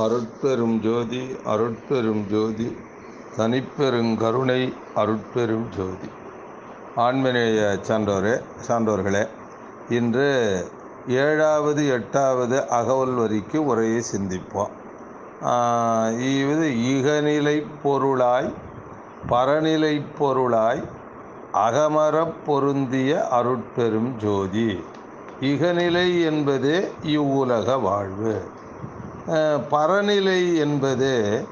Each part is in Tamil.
அருட்பெரும் ஜோதி அருட்பெரும் ஜோதி தனிப்பெருங்கருணை அருட்பெரும் ஜோதி. ஆன்மீக சான்றோரே சான்றோர்களே இன்று ஏழாவது எட்டாவது அகவல் வரிக்கு உரையை சிந்திப்போம். இது இகநிலை பொருளாய் பரநிலை பொருளாய் அகமரப் பொருந்திய அருட்பெரும் ஜோதி. இகநிலை என்பது இவ்வுலக வாழ்வு. பரநிலை என்பது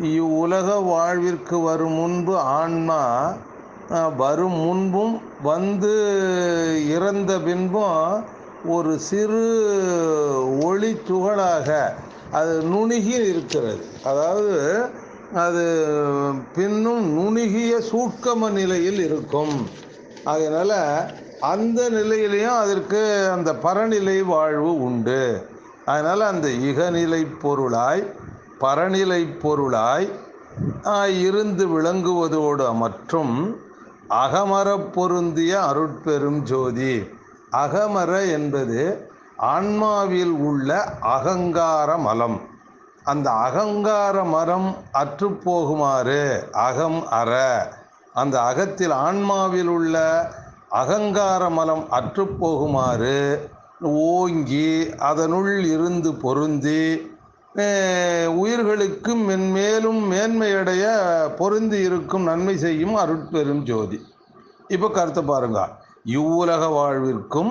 இவ்வுலக வாழ்விற்கு வரும் முன்பு ஆன்மா வரும் முன்பும் வந்து இறந்த பின்பும் ஒரு சிறு ஒளி துகளாக அது நுணுகி இருக்கிறது. அதாவது அது பின்னும் நுணுகிய சூட்கம நிலையில் இருக்கும். அதனால் அந்த நிலையிலையும் அதற்கு அந்த பரநிலை வாழ்வு உண்டு. அதனால் அந்த இகநிலை பொருளாய் பரநிலை பொருளாய் இருந்து விளங்குவதோடு மற்றும் அகமரப் பொருந்திய அருட்பெரும் ஜோதி. அகமர என்பது ஆன்மாவில் உள்ள அகங்கார மலம். அந்த அகங்கார மரம் அற்றுப்போகுமாறு அகம் அற. அந்த அகத்தில் ஆன்மாவில் உள்ள அகங்கார மலம் அற்றுப்போகுமாறு ஓங்கி அதனுள் இருந்து பொருந்தி உயிர்களுக்கு மென்மேலும் மேன்மையடைய பொருந்தி இருக்கும் நன்மை செய்யும் அருட்பெரும் ஜோதி. இப்போ கருத்தை பாருங்க. இவ்வுலக வாழ்விற்கும்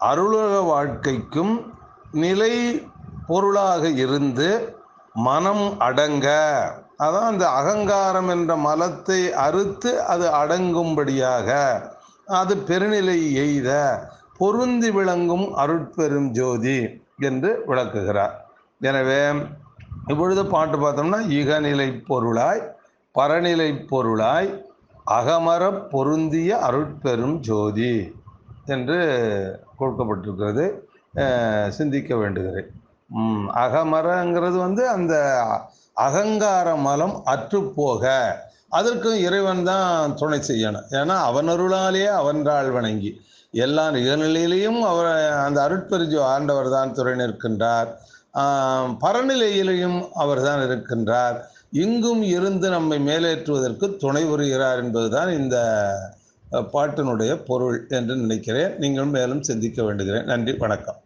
அருளக வாழ்க்கைக்கும் நிலை பொருளாக இருந்து மனம் அடங்க. அதான் அந்த அகங்காரம் என்ற மலத்தை அறுத்து அது அடங்கும்படியாக அது பெருநிலை எய்த பொருந்தி விளங்கும் அருட்பெரும் ஜோதி என்று விளக்குகிறார். எனவே இப்பொழுது பாட்டு பார்த்தோம்னா இகநிலை பொருளாய் பரநிலை பொருளாய் அகமர பொருந்திய அருட்பெரும் ஜோதி என்று கொடுக்கப்பட்டிருக்கிறது. சிந்திக்க வேண்டுகிறேன். அகமரங்கிறது வந்து அந்த அகங்கார மலம் அற்றுப்போக. அதற்கும் இறைவன் தான் துணை செய்யணும். ஏன்னா அவன் அவன்றாள் வணங்கி. எல்லா நிகழ்நிலையிலையும் அவர் அந்த அருட்பெருஜி ஆண்டவர் தான் துறை நிற்கின்றார். பரநிலையிலையும் அவர் தான் இருக்கின்றார். இங்கும் இருந்து நம்மை மேலேற்றுவதற்கு துணை புரிகிறார் என்பதுதான் இந்த பாட்டினுடைய பொருள் என்று நினைக்கிறேன். நீங்கள் மேலும் சிந்திக்க வேண்டுகிறேன். நன்றி வணக்கம்.